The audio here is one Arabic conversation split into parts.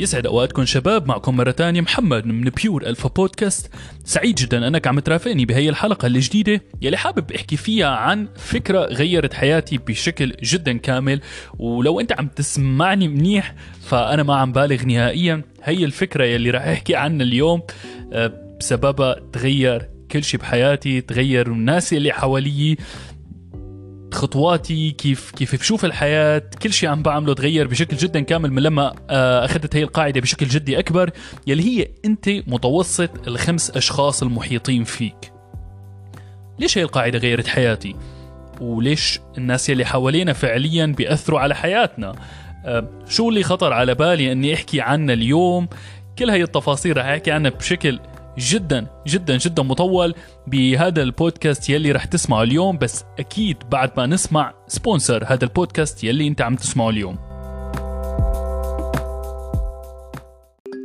يسعد أوقاتكم شباب معكم مرة تانية محمد من بيور الفا بودكاست سعيد جدا أنك عم ترافقني بهي الحلقة الجديدة يلي حابب أحكي فيها عن فكرة غيرت حياتي بشكل جدا كامل. ولو أنت عم تسمعني منيح فأنا ما عم بالغ نهائيا. هي الفكرة يلي راح أحكي عنها اليوم آه، بسببها تغير كل شيء بحياتي تغير الناس اللي حوالي خطواتي كيف كيف بشوف الحياة كل شيء عم بعمله تغير بشكل جدا كامل من لما آه، أخذت هي القاعدة بشكل جدي أكبر يلي هي أنت متوسط الخمس أشخاص المحيطين فيك. ليش هي القاعدة غيرت حياتي؟ وليش الناس يلي حوالينا فعليا بيأثروا على حياتنا؟ آه، شو اللي خطر على بالي إني أحكي عنه اليوم؟ كل هاي التفاصيل رح أحكي عنها بشكل جدا جدا جدا مطول بهذا البودكاست يلي رح تسمعه اليوم بس أكيد بعد ما نسمع sponsor هذا البودكاست يلي أنت عم تسمعه اليوم.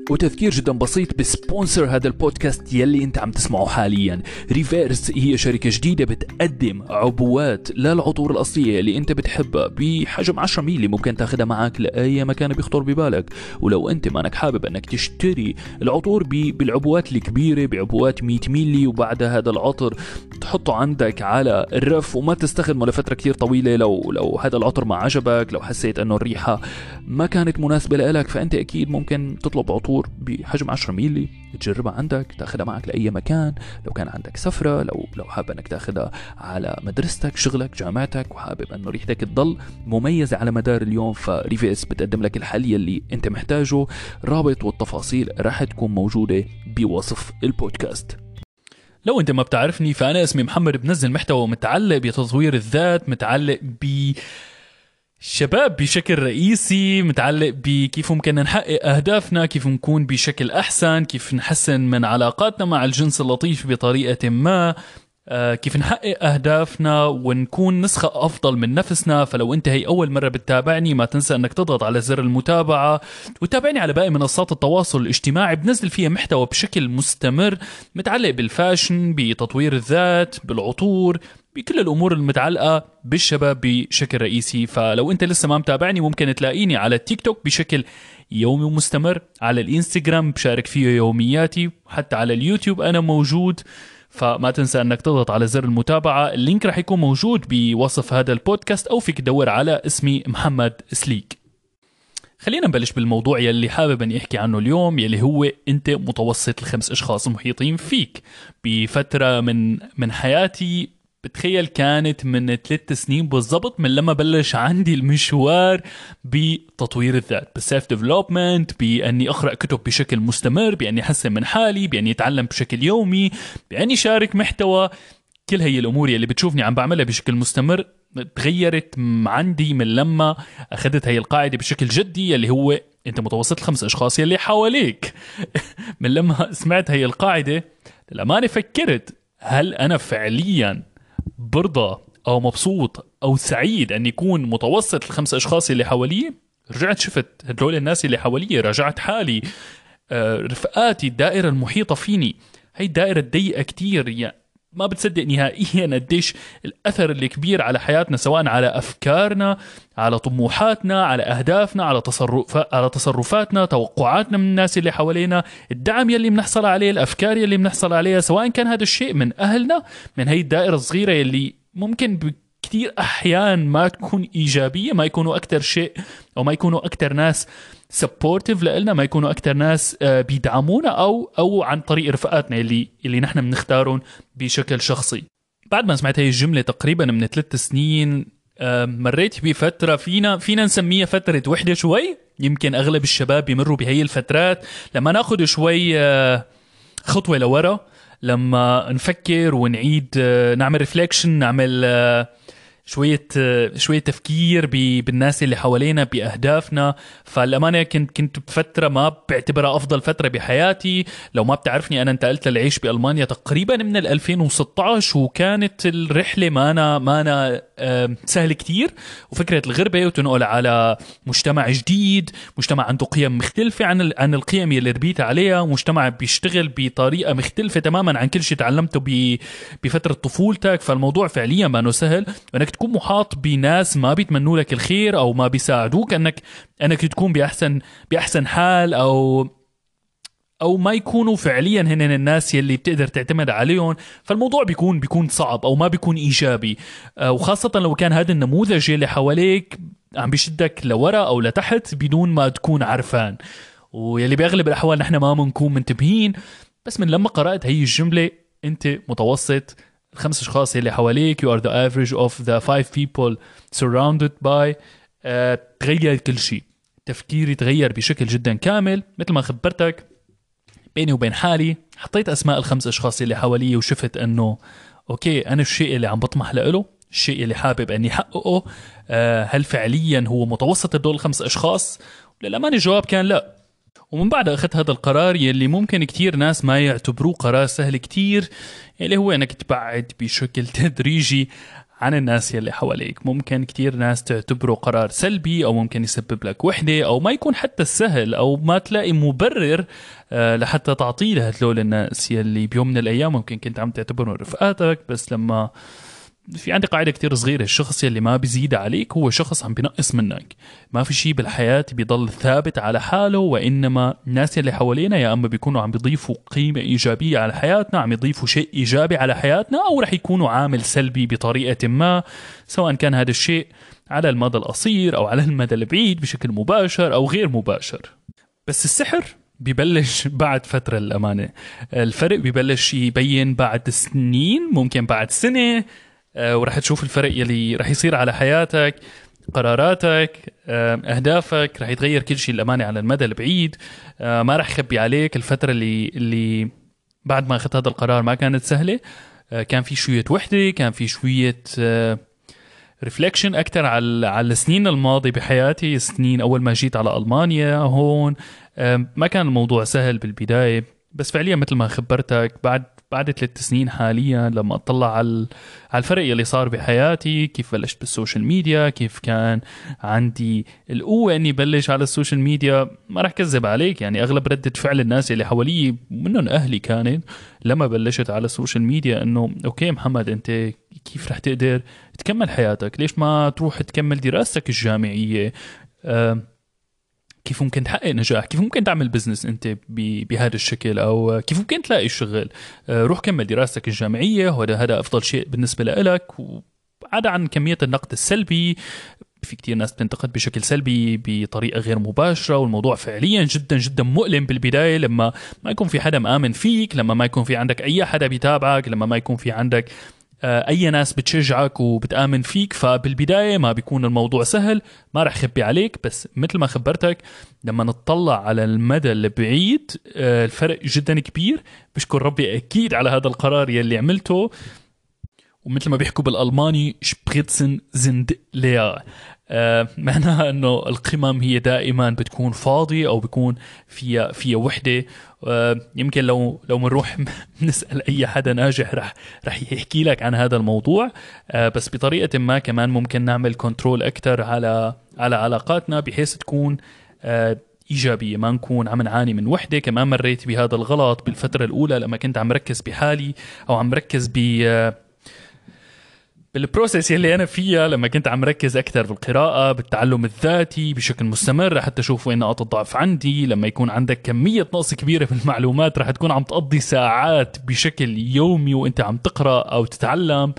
وتذكير جدا بسيط ب sponsor هذا البودكاست يلي أنت عم تسمعه حاليا. ريفيرس هي شركة جديدة بتقدم عبوات للعطور الأصلية اللي أنت بتحبها بحجم 10 ميلي ممكن تاخدها معك لأي مكان بيخطر ببالك. ولو أنت مانك حابب أنك تشتري العطور بالعبوات الكبيرة بعبوات 100 ميلي وبعدها هذا العطر تحطه عندك على الرف وما تستخدمه لفترة كثير طويلة. لو لو هذا العطر ما عجبك لو حسيت إنه الريحة ما كانت مناسبة لك فأنت أكيد ممكن تطلب عطور عطور بحجم 10 ميلي تجربها عندك تاخذها معك لأي مكان لو كان عندك سفرة لو لو حابب إنك تاخذها على مدرستك شغلك جامعتك وحابب إنه ريحتك تضل مميزة على مدار اليوم فريفيرس بتقدم لك الحل يلي أنت محتاجه. رابط والتفاصيل راح تكون موجودة بوصف البودكاست. لو أنت ما بتعرفني فأنا اسمي محمد بنزل محتوى متعلق بتطوير الذات متعلق ب الشباب بشكل رئيسي متعلق بكيف ممكن نحقق أهدافنا كيف نكون بشكل أحسن كيف نحسن من علاقاتنا مع الجنس اللطيف بطريقة ما آه، كيف نحقق أهدافنا ونكون نسخة أفضل من نفسنا. فلو أنت هي أول مرة بتتابعني ما تنسى أنك تضغط على زر المتابعة وتابعني على باقي منصات التواصل الاجتماعي بنزل فيها محتوى بشكل مستمر متعلق بالفاشن بتطوير الذات بالعطور بكل الأمور المتعلقة بالشباب بشكل رئيسي. فلو أنت لسه ما متابعني ممكن تلاقيني على التيك توك بشكل يومي ومستمر على الإنستغرام بشارك فيه يومياتي. وحتى على اليوتيوب أنا موجود. فما تنسى أنك تضغط على زر المتابعة. ال link راح يكون موجود بوصف هذا البودكاست أو فيك تدور على اسمي محمد سليك. خلينا نبلش بالموضوع يلي حابب اني احكي عنه اليوم يلي هو أنت متوسط الخمس أشخاص المحيطين فيك. بفترة من من حياتي بتخيل كانت من ثلاث سنين بالضبط من لما بلش عندي المشوار بتطوير الذات بالسيلف ديفلوبمنت بأني أقرأ كتب بشكل مستمر بأني أحسن من حالي بأني أتعلم بشكل يومي بأني شارك محتوى. كل هي الأمور اللي بتشوفني عم بعملها بشكل مستمر تغيرت عندي من لما أخذت هي القاعدة بشكل جدي اللي هو أنت متوسط الخمس أشخاص يلي حواليك. من لما سمعت هي القاعدة للأمانة فكرت هل أنا فعليا برضى أو مبسوط أو سعيد أن يكون متوسط الخمس أشخاص اللي حواليه؟ رجعت شفت هدول الناس اللي حواليه راجعت حالي. آه، رفقاتي الدائرة المحيطة فيني. هي الدائرة الضيقة كتير يعني ما بتصدق نهائيا قديش الأثر الكبير على حياتنا سواء على أفكارنا على طموحاتنا على أهدافنا على تصرف على تصرفاتنا توقعاتنا من الناس اللي حوالينا الدعم يلي بنحصل عليه الأفكار يلي بنحصل عليها سواء كان هذا الشيء من أهلنا من هي الدائرة الصغيرة يلي ممكن كثير أحيان ما تكون إيجابية ما يكونوا أكثر شيء أو ما يكونوا أكثر ناس سبورتيف لنا ما يكونوا أكثر ناس آه، بيدعمونا أو أو عن طريق رفقاتنا اللي اللي نحن بنختارهم بشكل شخصي. بعد ما سمعت هي الجملة تقريبا من ثلاث سنين آه، مريت بفترة فينا فينا نسميها فترة وحدة شوي. يمكن أغلب الشباب بيمروا بهي الفترات. لما ناخذ شوي آه، خطوة لورا لما نفكر ونعيد نعمل ريفليكشن نعمل شوية شوية تفكير بالناس اللي حوالينا بأهدافنا. فالأمانة كنت كنت بفترة ما بعتبرها أفضل فترة بحياتي. لو ما بتعرفني أنا انتقلت للعيش بألمانيا تقريبا من 2016 وكانت الرحلة ما أنا ما أنا سهل كتير. وفكرة الغربة وتنقل على مجتمع جديد مجتمع عنده قيم مختلفة عن عن القيم اللي ربيت عليها. مجتمع بيشتغل بطريقة مختلفة تماما عن كل شيء تعلمته بفترة طفولتك. فالموضوع فعليا ما سهل. وانك تكون محاط بناس ما بيتمنوا لك الخير أو ما بيساعدوك انك أنك تكون باحسن بأحسن حال أو أو ما يكونوا فعليا هن الناس يلي بتقدر تعتمد عليهم. فالموضوع بيكون بيكون صعب أو ما بيكون إيجابي. آه، وخاصة لو كان هذا النموذج يلي حواليك عم بيشدك لورا أو لتحت بدون ما تكون عرفان. ويلي بأغلب الأحوال نحن ما بنكون منتبهين. بس من لما قرأت هي الجملة أنت متوسط الخمس أشخاص اللي حواليك. You are the average of the five people surrounded by. uh, تغير كل شيء. تفكيري تغير بشكل جدا كامل. مثل ما خبرتك بيني وبين حالي حطيت أسماء الخمس أشخاص اللي حوالي وشفت إنه أوكي أنا الشيء اللي عم بطمح له الشيء اللي حابب إني احققه آه، هل فعليا هو متوسط هدول الخمس أشخاص؟ للأمانة الجواب كان لا. ومن بعد أخذت هذا القرار يلي ممكن كتير ناس ما يعتبروه قرار سهل كتير اللي هو إنك تبعد بشكل تدريجي عن الناس يلي حواليك. ممكن كتير ناس تعتبره قرار سلبي أو ممكن يسبب لك وحدة أو ما يكون حتى سهل أو ما تلاقي مبرر آه، لحتى تعطيه لهدول الناس يلي بيوم من الأيام ممكن كنت عم تعتبرهم رفقاتك. بس لما في عندي قاعدة كتير صغيرة. الشخص يلي ما بيزيد عليك هو شخص عم بينقص منك. ما في شيء بالحياة بيضل ثابت على حاله وإنما الناس يلي حوالينا يا أما بيكونوا عم بيضيفوا قيمة إيجابية على حياتنا عم يضيفوا شيء إيجابي على حياتنا أو رح يكونوا عامل سلبي بطريقة ما سواء كان هذا الشيء على المدى القصير أو على المدى البعيد بشكل مباشر أو غير مباشر. بس السحر ببلش بعد فترة الأمانة. الفرق ببلش يبين بعد سنين ممكن بعد سنة ورح تشوف الفرق يلي رح يصير على حياتك قراراتك آه، أهدافك رح يتغير كل شيء الامانه على المدى البعيد. آه، ما رح خبي عليك الفترة اللي اللي بعد ما أخذت هذا القرار ما كانت سهلة. كان في شوية وحدة كان في شوية ريفليكشن أكثر على على السنين الماضية بحياتي السنين أول ما جيت على ألمانيا هون. ما كان الموضوع سهل بالبداية بس فعليا مثل ما خبرتك بعد بعد ثلاث سنين حاليا لما أطلع على الفرق اللي صار بحياتي كيف بلشت بال social media كيف كان عندي القوة إني بلش على ال social media. ما رح كذب عليك يعني أغلب ردة فعل الناس اللي حوالي منهم أهلي كانت لما بلشت على ال social media إنه okay محمد أنت كيف رح تقدر تكمل حياتك؟ ليش ما تروح تكمل دراستك الجامعية؟ أه كيف ممكن تحقق نجاح؟ كيف ممكن تعمل بزنس أنت بهذا الشكل؟ أو كيف ممكن تلاقي شغل؟ آه، روح كمل دراستك الجامعية وهذا هذا أفضل شيء بالنسبة لك وعدا عن كمية النقد السلبي في كتير ناس بتنتقد بشكل سلبي بطريقة غير مباشرة والموضوع فعليا جدا جدا مؤلم بالبداية. لما ما يكون في حدا مآمن فيك لما ما يكون في عندك أي حدا بيتابعك لما ما يكون في عندك أي ناس بتشجعك وبتآمن فيك فبالبداية ما بيكون الموضوع سهل ما رح خبي عليك بس مثل ما خبرتك لما نطلع على المدى البعيد آه، الفرق جدا كبير. بشكر ربي أكيد على هذا القرار يلي عملته. ومثل ما بيحكوا بالألماني شبريتسن زند لير معناها إنه القمم هي دائما بتكون فاضية أو بيكون فيها فيها وحدة. آه يمكن لو لو بنروح نسأل أي حدا ناجح رح رح يحكي لك عن هذا الموضوع. آه بس بطريقة ما كمان ممكن نعمل control أكثر على على علاقاتنا بحيث تكون آه إيجابية ما نكون عم نعاني من وحدة. كمان مريت بهذا الغلط بالفترة الأولى لما كنت عم ركز بحالي أو عم ركز ب بال process يلي أنا فيها لما كنت عم ركز أكثر بالقراءة بالتعلم الذاتي بشكل مستمر حتى أشوف وين نقاط الضعف عندي. لما يكون عندك كمية نقص كبيرة في المعلومات رح تكون عم تقضي ساعات بشكل يومي وأنت عم تقرأ أو تتعلم.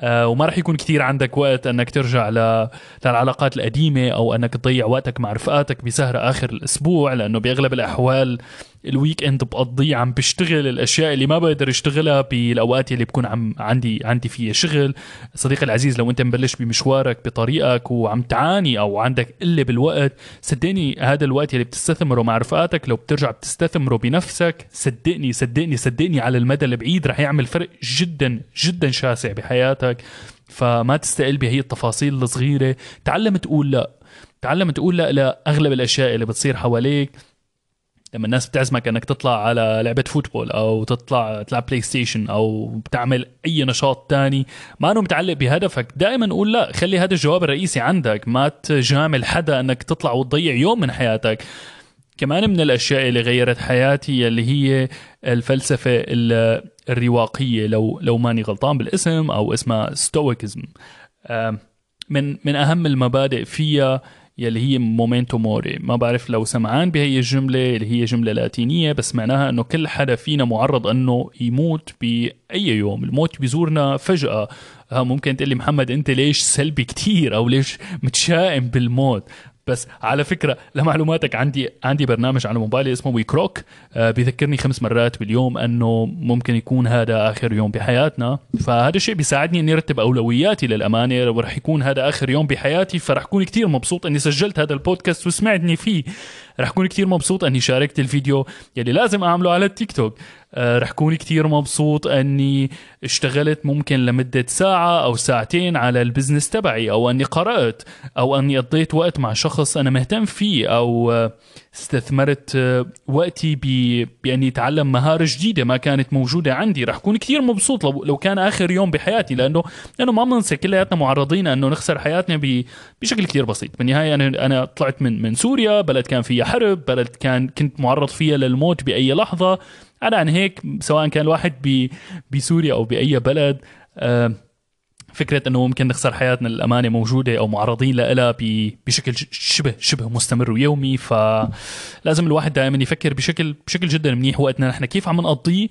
آه، وما راح يكون كثير عندك وقت أنك ترجع للعلاقات القديمة أو أنك تضيع وقتك مع رفقاتك بسهره آخر الأسبوع لأنه بأغلب الأحوال ال weekend بقضيه عم بشتغل الأشياء اللي ما بقدر اشتغلها بالأوقات اللي بكون عم عندي عندي فيها شغل. صديقي العزيز لو انت مبلش بمشوارك بطريقك وعم تعاني أو عندك قلة بالوقت صدقني هذا الوقت اللي بتستثمره مع رفقاتك لو بترجع بتستثمره بنفسك صدقني صدقني صدقني على المدى البعيد رح يعمل فرق جدا جدا شاسع بحياتك. فما تستقل بهي التفاصيل الصغيرة. تعلم تقول لا. تعلم تقول لا لأغلب الأشياء اللي بتصير حواليك. لما الناس بتعزمك إنك تطلع على لعبة football أو تطلع تلعب PlayStation أو بتعمل أي نشاط تاني ما انه متعلق بهدفك. دائما قول لا خلي هذا الجواب الرئيسي عندك. ما تجامل حدا إنك تطلع وتضيع يوم من حياتك. كمان من الأشياء اللي غيرت حياتي اللي هي الفلسفة الرواقية. لو لو ماني غلطان بالاسم أو اسمها Stoicism من من أهم المبادئ فيها يلي هي memento mori. ما بعرف لو سمعان بهي الجملة اللي هي جملة لاتينية بس معناها إنه كل حدا فينا معرض إنه يموت بأي يوم. الموت بيزورنا فجأة. ممكن تقول لي محمد أنت ليش سلبي كتير؟ أو ليش متشائم بالموت؟ بس على فكرة لمعلوماتك عندي عندي برنامج على موبايلي اسمه WeCroak بيذكرني خمس مرات باليوم أنه ممكن يكون هذا آخر يوم بحياتنا. فهذا الشيء بيساعدني إني أرتب أولوياتي للأمانة. ورح يكون هذا آخر يوم بحياتي فرح اكون كتير مبسوط إني سجلت هذا البودكاست وسمعتني فيه. رح اكون كتير مبسوط إني شاركت الفيديو يلي لازم أعمله على التيك توك. رح كون كتير مبسوط أني اشتغلت ممكن لمدة ساعة أو ساعتين على ال business تبعي أو أني قرأت أو أني قضيت وقت مع شخص أنا مهتم فيه أو آه، استثمرت آه، وقتي باني اتعلم مهارة جديدة ما كانت موجودة عندي. رح أكون كثير مبسوط لو كان آخر يوم بحياتي لأنه لأنه ما بننسى كلياتنا معرضين أنه نخسر حياتنا بشكل كثير بسيط. بالنهاية أنا أنا طلعت من من سوريا بلد كان فيها حرب بلد كان كنت معرض فيها للموت بأي لحظة. أنا عن هيك سواء كان الواحد بسوريا أو بأي بلد أه فكرة إنه ممكن نخسر حياتنا للأمانة موجودة أو معرضين لها بشكل شبه شبه مستمر ويومي فلازم الواحد دائما يفكر بشكل بشكل جدا منيح وقتنا. نحن كيف عم نقضيه؟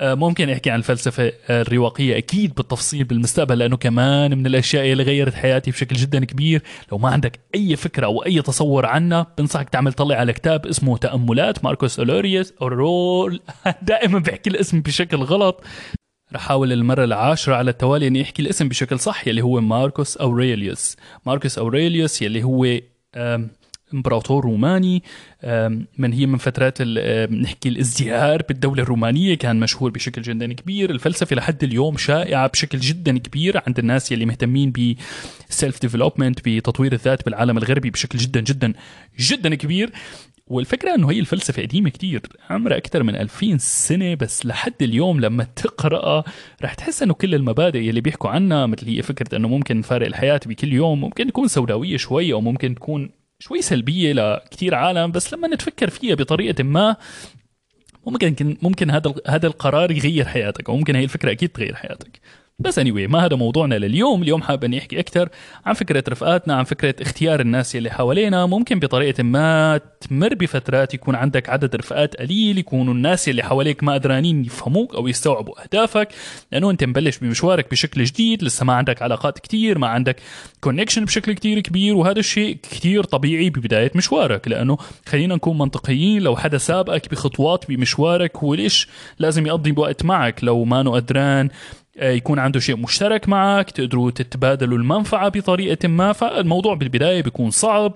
آه، ممكن أحكي عن الفلسفة الرواقية أكيد بالتفصيل بالمستقبل لأنه كمان من الأشياء اللي غيرت حياتي بشكل جدا كبير. لو ما عندك أي فكرة أو أي تصور عنها بنصحك تعمل طلع على كتاب اسمه تأملات ماركوس أولوريوس أورول. دائما بحكي الاسم بشكل غلط. رح أحاول المرة العاشرة على التوالي إني أحكي الاسم بشكل صح يلي هو ماركوس أوريليوس. ماركوس أوريليوس يلي هو إمبراطور روماني من هي من فترات نحكي الازدهار بالدولة الرومانية كان مشهور بشكل جدا كبير. الفلسفة لحد اليوم شائعة بشكل جدا كبير عند الناس يلي مهتمين ب self development بتطوير الذات بالعالم الغربي بشكل جدا جدا جدا كبير. والفكرة إنه هي الفلسفة قديمة كتير عمرها أكثر من 2000 سنة بس لحد اليوم لما تقرأها رح تحس إنه كل المبادئ اللي بيحكوا عنها مثل هي فكرة إنه ممكن نفارق الحياة بكل يوم ممكن تكون سوداوية شوي أو ممكن تكون شوي سلبية لكتير عالم بس لما نتفكر فيها بطريقة ما ممكن ممكن هذا هذا القرار يغير حياتك أو ممكن هي الفكرة أكيد تغير حياتك. بس anyway ما هذا موضوعنا لليوم. اليوم حابب اني احكي أكثر عن فكرة رفقاتنا عن فكرة اختيار الناس اللي حوالينا. ممكن بطريقة ما تمر بفترات يكون عندك عدد رفقات قليل يكونوا الناس اللي حواليك ما قدرانين يفهموك أو يستوعبوا أهدافك. لأنه أنت مبلش بمشوارك بشكل جديد لسه ما عندك علاقات كتير ما عندك كونكشن بشكل كتير كبير وهذا الشيء كتير طبيعي ببداية مشوارك. لأنه خلينا نكون منطقيين لو حدا سابقك بخطوات بمشوارك هو ليش لازم يقضي وقت معك؟ لو ما قدران يكون عنده شيء مشترك معك تقدروا تتبادلوا المنفعة بطريقة ما فالموضوع بالبداية بيكون صعب.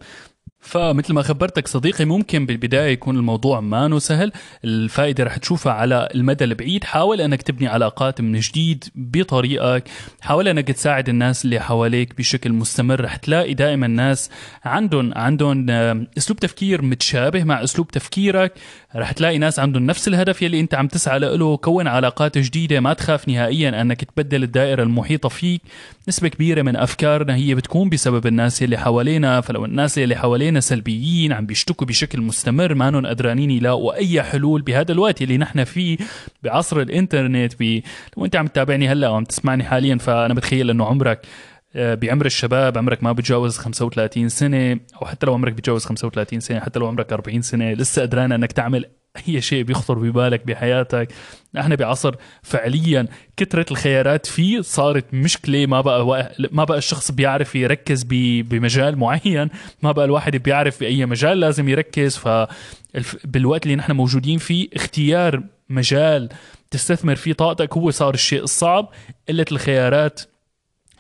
فمثل ما خبرتك صديقي ممكن بالبداية يكون الموضوع ما سهل. الفائدة رح تشوفها على المدى البعيد. حاول أنك تبني علاقات من جديد بطريقك. حاول أنك تساعد الناس اللي حواليك بشكل مستمر. رح تلاقي دائما ناس عندهم عندهم أسلوب تفكير متشابه مع أسلوب تفكيرك. رح تلاقي ناس عندهم نفس الهدف يلي أنت عم تسعى له. كون علاقات جديدة ما تخاف نهائيا أنك تبدل الدائرة المحيطة فيك. نسبة كبيرة من أفكارنا هي بتكون بسبب الناس اللي حوالينا. فلو الناس اللي حوالينا سلبيين عم بيشتكوا بشكل مستمر ما قدرانين يلاقوا أي حلول بهذا الوقت اللي نحن فيه بعصر الإنترنت بي... لو أنت عم تتابعني هلأ وعم تسمعني حاليا فأنا بتخيل إنه عمرك آه، بعمر الشباب عمرك ما بتجاوز 35 سنة أو حتى لو عمرك بتجاوز 35 سنة حتى لو عمرك 40 سنة لسه قدران إنك تعمل أي شيء بيخطر ببالك بحياتك. نحن بعصر فعليا كثرة الخيارات فيه صارت مشكلة. ما بقى ما بقى الشخص بيعرف يركز بمجال معين. ما بقى الواحد بيعرف بأي مجال لازم يركز. ف بالوقت اللي نحن موجودين فيه اختيار مجال تستثمر فيه طاقتك هو صار الشيء الصعب. قلة الخيارات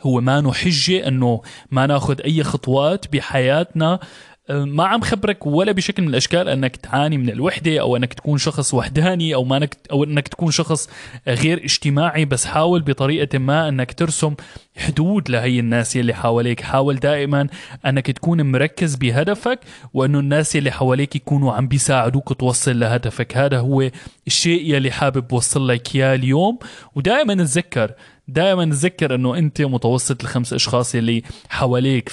هو ما حجة إنه ما ناخذ أي خطوات بحياتنا. ما عم خبرك ولا بشكل من الأشكال أنك تعاني من الوحدة أو أنك تكون شخص وحداني أو ما انك أو أنك تكون شخص غير اجتماعي بس حاول بطريقة ما أنك ترسم حدود لهي الناس اللي حواليك. حاول دائما أنك تكون مركز بهدفك وأنه الناس اللي حواليك يكونوا عم بيساعدوك توصل لهدفك. هذا هو الشيء يلي حابب وصل لك إياه اليوم. ودائما تذكر دائما تذكر أنه أنت متوسط الخمس أشخاص اللي حواليك.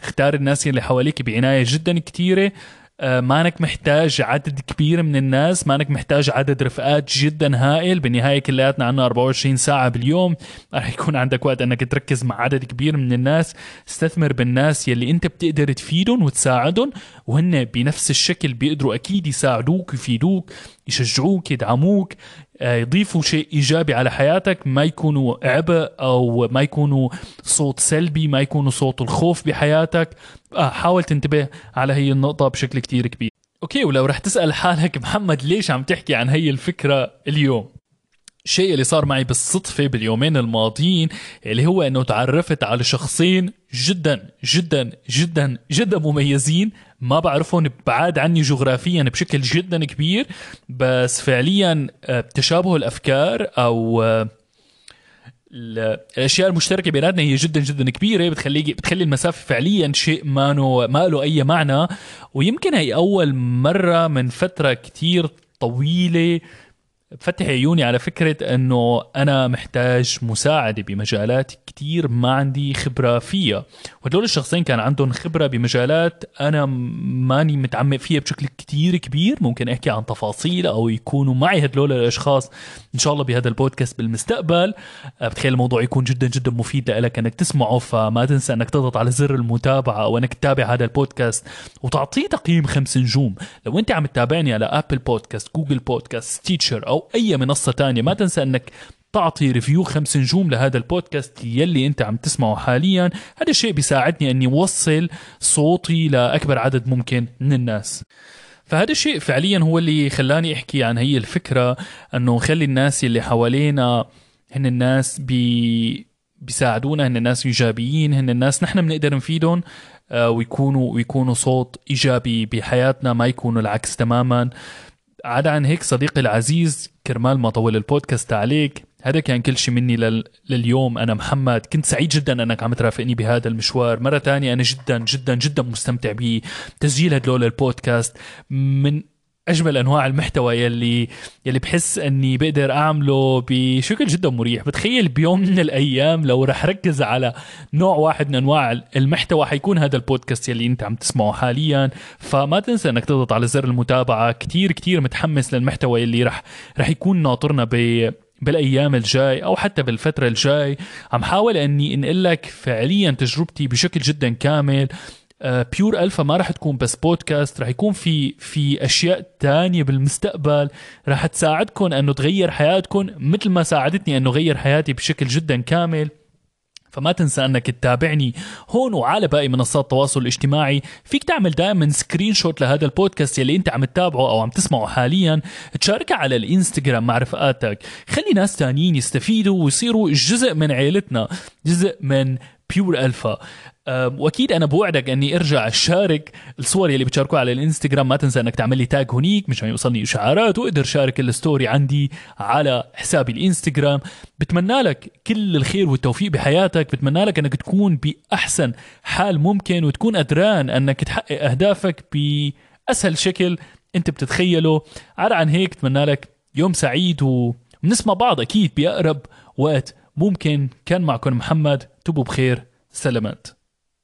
فاختار الناس اللي حواليك بعناية جدا كثيره آه، مانك محتاج عدد كبير من الناس مانك محتاج عدد رفقات جدا هائل. بالنهاية كلياتنا عنا 24 ساعة باليوم. رح يكون عندك وقت إنك تركز مع عدد كبير من الناس. استثمر بالناس يلي أنت بتقدر تفيدهم وتساعدهم. وهن بنفس الشكل بيقدروا أكيد يساعدوك يفيدوك يشجعوك يدعموك. آه، يضيفوا شيء إيجابي على حياتك ما يكونوا عبء أو ما يكونوا صوت سلبي ما يكونوا صوت الخوف بحياتك. آه حاول تنتبه على هي النقطة بشكل كتير كبير. أوكي ولو رح تسأل حالك محمد ليش عم تحكي عن هي الفكرة اليوم؟ الشيء اللي صار معي بالصدفة باليومين الماضيين اللي هو إنه تعرفت على شخصين جدا جدا جدا جدا مميزين ما بعرفهم بعاد عني جغرافيا بشكل جدا كبير بس فعليا آه، تشابه الأفكار أو آه، الأشياء المشتركة بيناتنا هي جدا جدا كبيرة بتخلي بتخلي المسافة فعليا شيء ما ما له أي معنى. ويمكن هي أول مرة من فترة كتير طويلة بفتح عيوني على فكرة أنه أنا محتاج مساعدة بمجالات كتير ما عندي خبرة فيها. وهدول الشخصين كان عندهم خبرة بمجالات أنا ماني متعمق فيها بشكل كتير كبير. ممكن أحكي عن تفاصيل أو يكونوا معي هدول الأشخاص إن شاء الله بهذا البودكاست بالمستقبل. آه، بتخيل الموضوع يكون جدا جدا مفيد لك إنك تسمعه فما تنسى إنك تضغط على زر المتابعة أو انك تتابع هذا البودكاست وتعطيه تقييم خمس نجوم. لو أنت عم تتابعني على Apple Podcasts Google Podcasts Stitcher أو أو أي منصة تانية. ما تنسى أنك تعطي review خمس نجوم لهذا البودكاست يلي أنت عم تسمعه حاليا. هذا الشيء بيساعدني أني اوصل صوتي لأكبر عدد ممكن من الناس. فهذا الشيء فعليا هو اللي خلاني أحكي عن هي الفكرة أنه نخلي الناس اللي حوالينا هن الناس بي بيساعدونا هن الناس إيجابيين هن الناس نحن بنقدر نفيدهم آه، ويكونوا ويكونوا صوت إيجابي بحياتنا ما يكونوا العكس تماما. عدا عن هيك صديقي العزيز كرمال ما طول البودكاست عليك هذا كان كل شيء مني لل... لليوم. أنا محمد كنت سعيد جدا أنك عم ترافقني بهذا المشوار. مرة تانية أنا جدا جدا جدا مستمتع بتسجيل هدول البودكاست. من أجمل أنواع المحتوى يلي يلي بحس إني بقدر أعمله بشكل جدا مريح. بتخيل بيوم من الأيام لو رح ركز على نوع واحد من أنواع المحتوى حيكون هذا البودكاست يلي أنت عم تسمعه حاليا. فما تنسى إنك تضغط على زر المتابعة. كتير كتير متحمس للمحتوى يلي رح رح يكون ناطرنا ب بالأيام الجاي أو حتى بالفترة الجاي. عم حاول إني أنقل لك فعليا تجربتي بشكل جدا كامل. Pure Alpha ما راح تكون بس بودكاست راح يكون في في أشياء تانية بالمستقبل. راح تساعدكم أنه تغير حياتكم مثل ما ساعدتني أنه غير حياتي بشكل جدا كامل. فما تنسى أنك تتابعني هون وعلى باقي منصات التواصل الاجتماعي. فيك تعمل دائما screenshot لهذا البودكاست يلي أنت عم تتابعه أو عم تسمعه حاليا. تشاركها على الإنستغرام مع رفقاتك. خلي ناس تانيين يستفيدوا ويصيروا جزء من عيلتنا جزء من Pure Alpha وأكيد أنا بوعدك أني أرجع أشارك الصور اللي بتشاركوها على الإنستغرام. ما تنسى أنك تعمل لي tag هونيك مشان يوصلني إشعارات وأقدر شارك ال story عندي على حسابي الإنستغرام. بتمنى لك كل الخير والتوفيق بحياتك. بتمنى لك أنك تكون بأحسن حال ممكن وتكون قدران أنك تحقق أهدافك بأسهل شكل أنت بتتخيله. على عن هيك بتمنى لك يوم سعيد ونسمع بعض أكيد بأقرب وقت. ممكن كان معكم محمد. تبوا بخير. سلامات.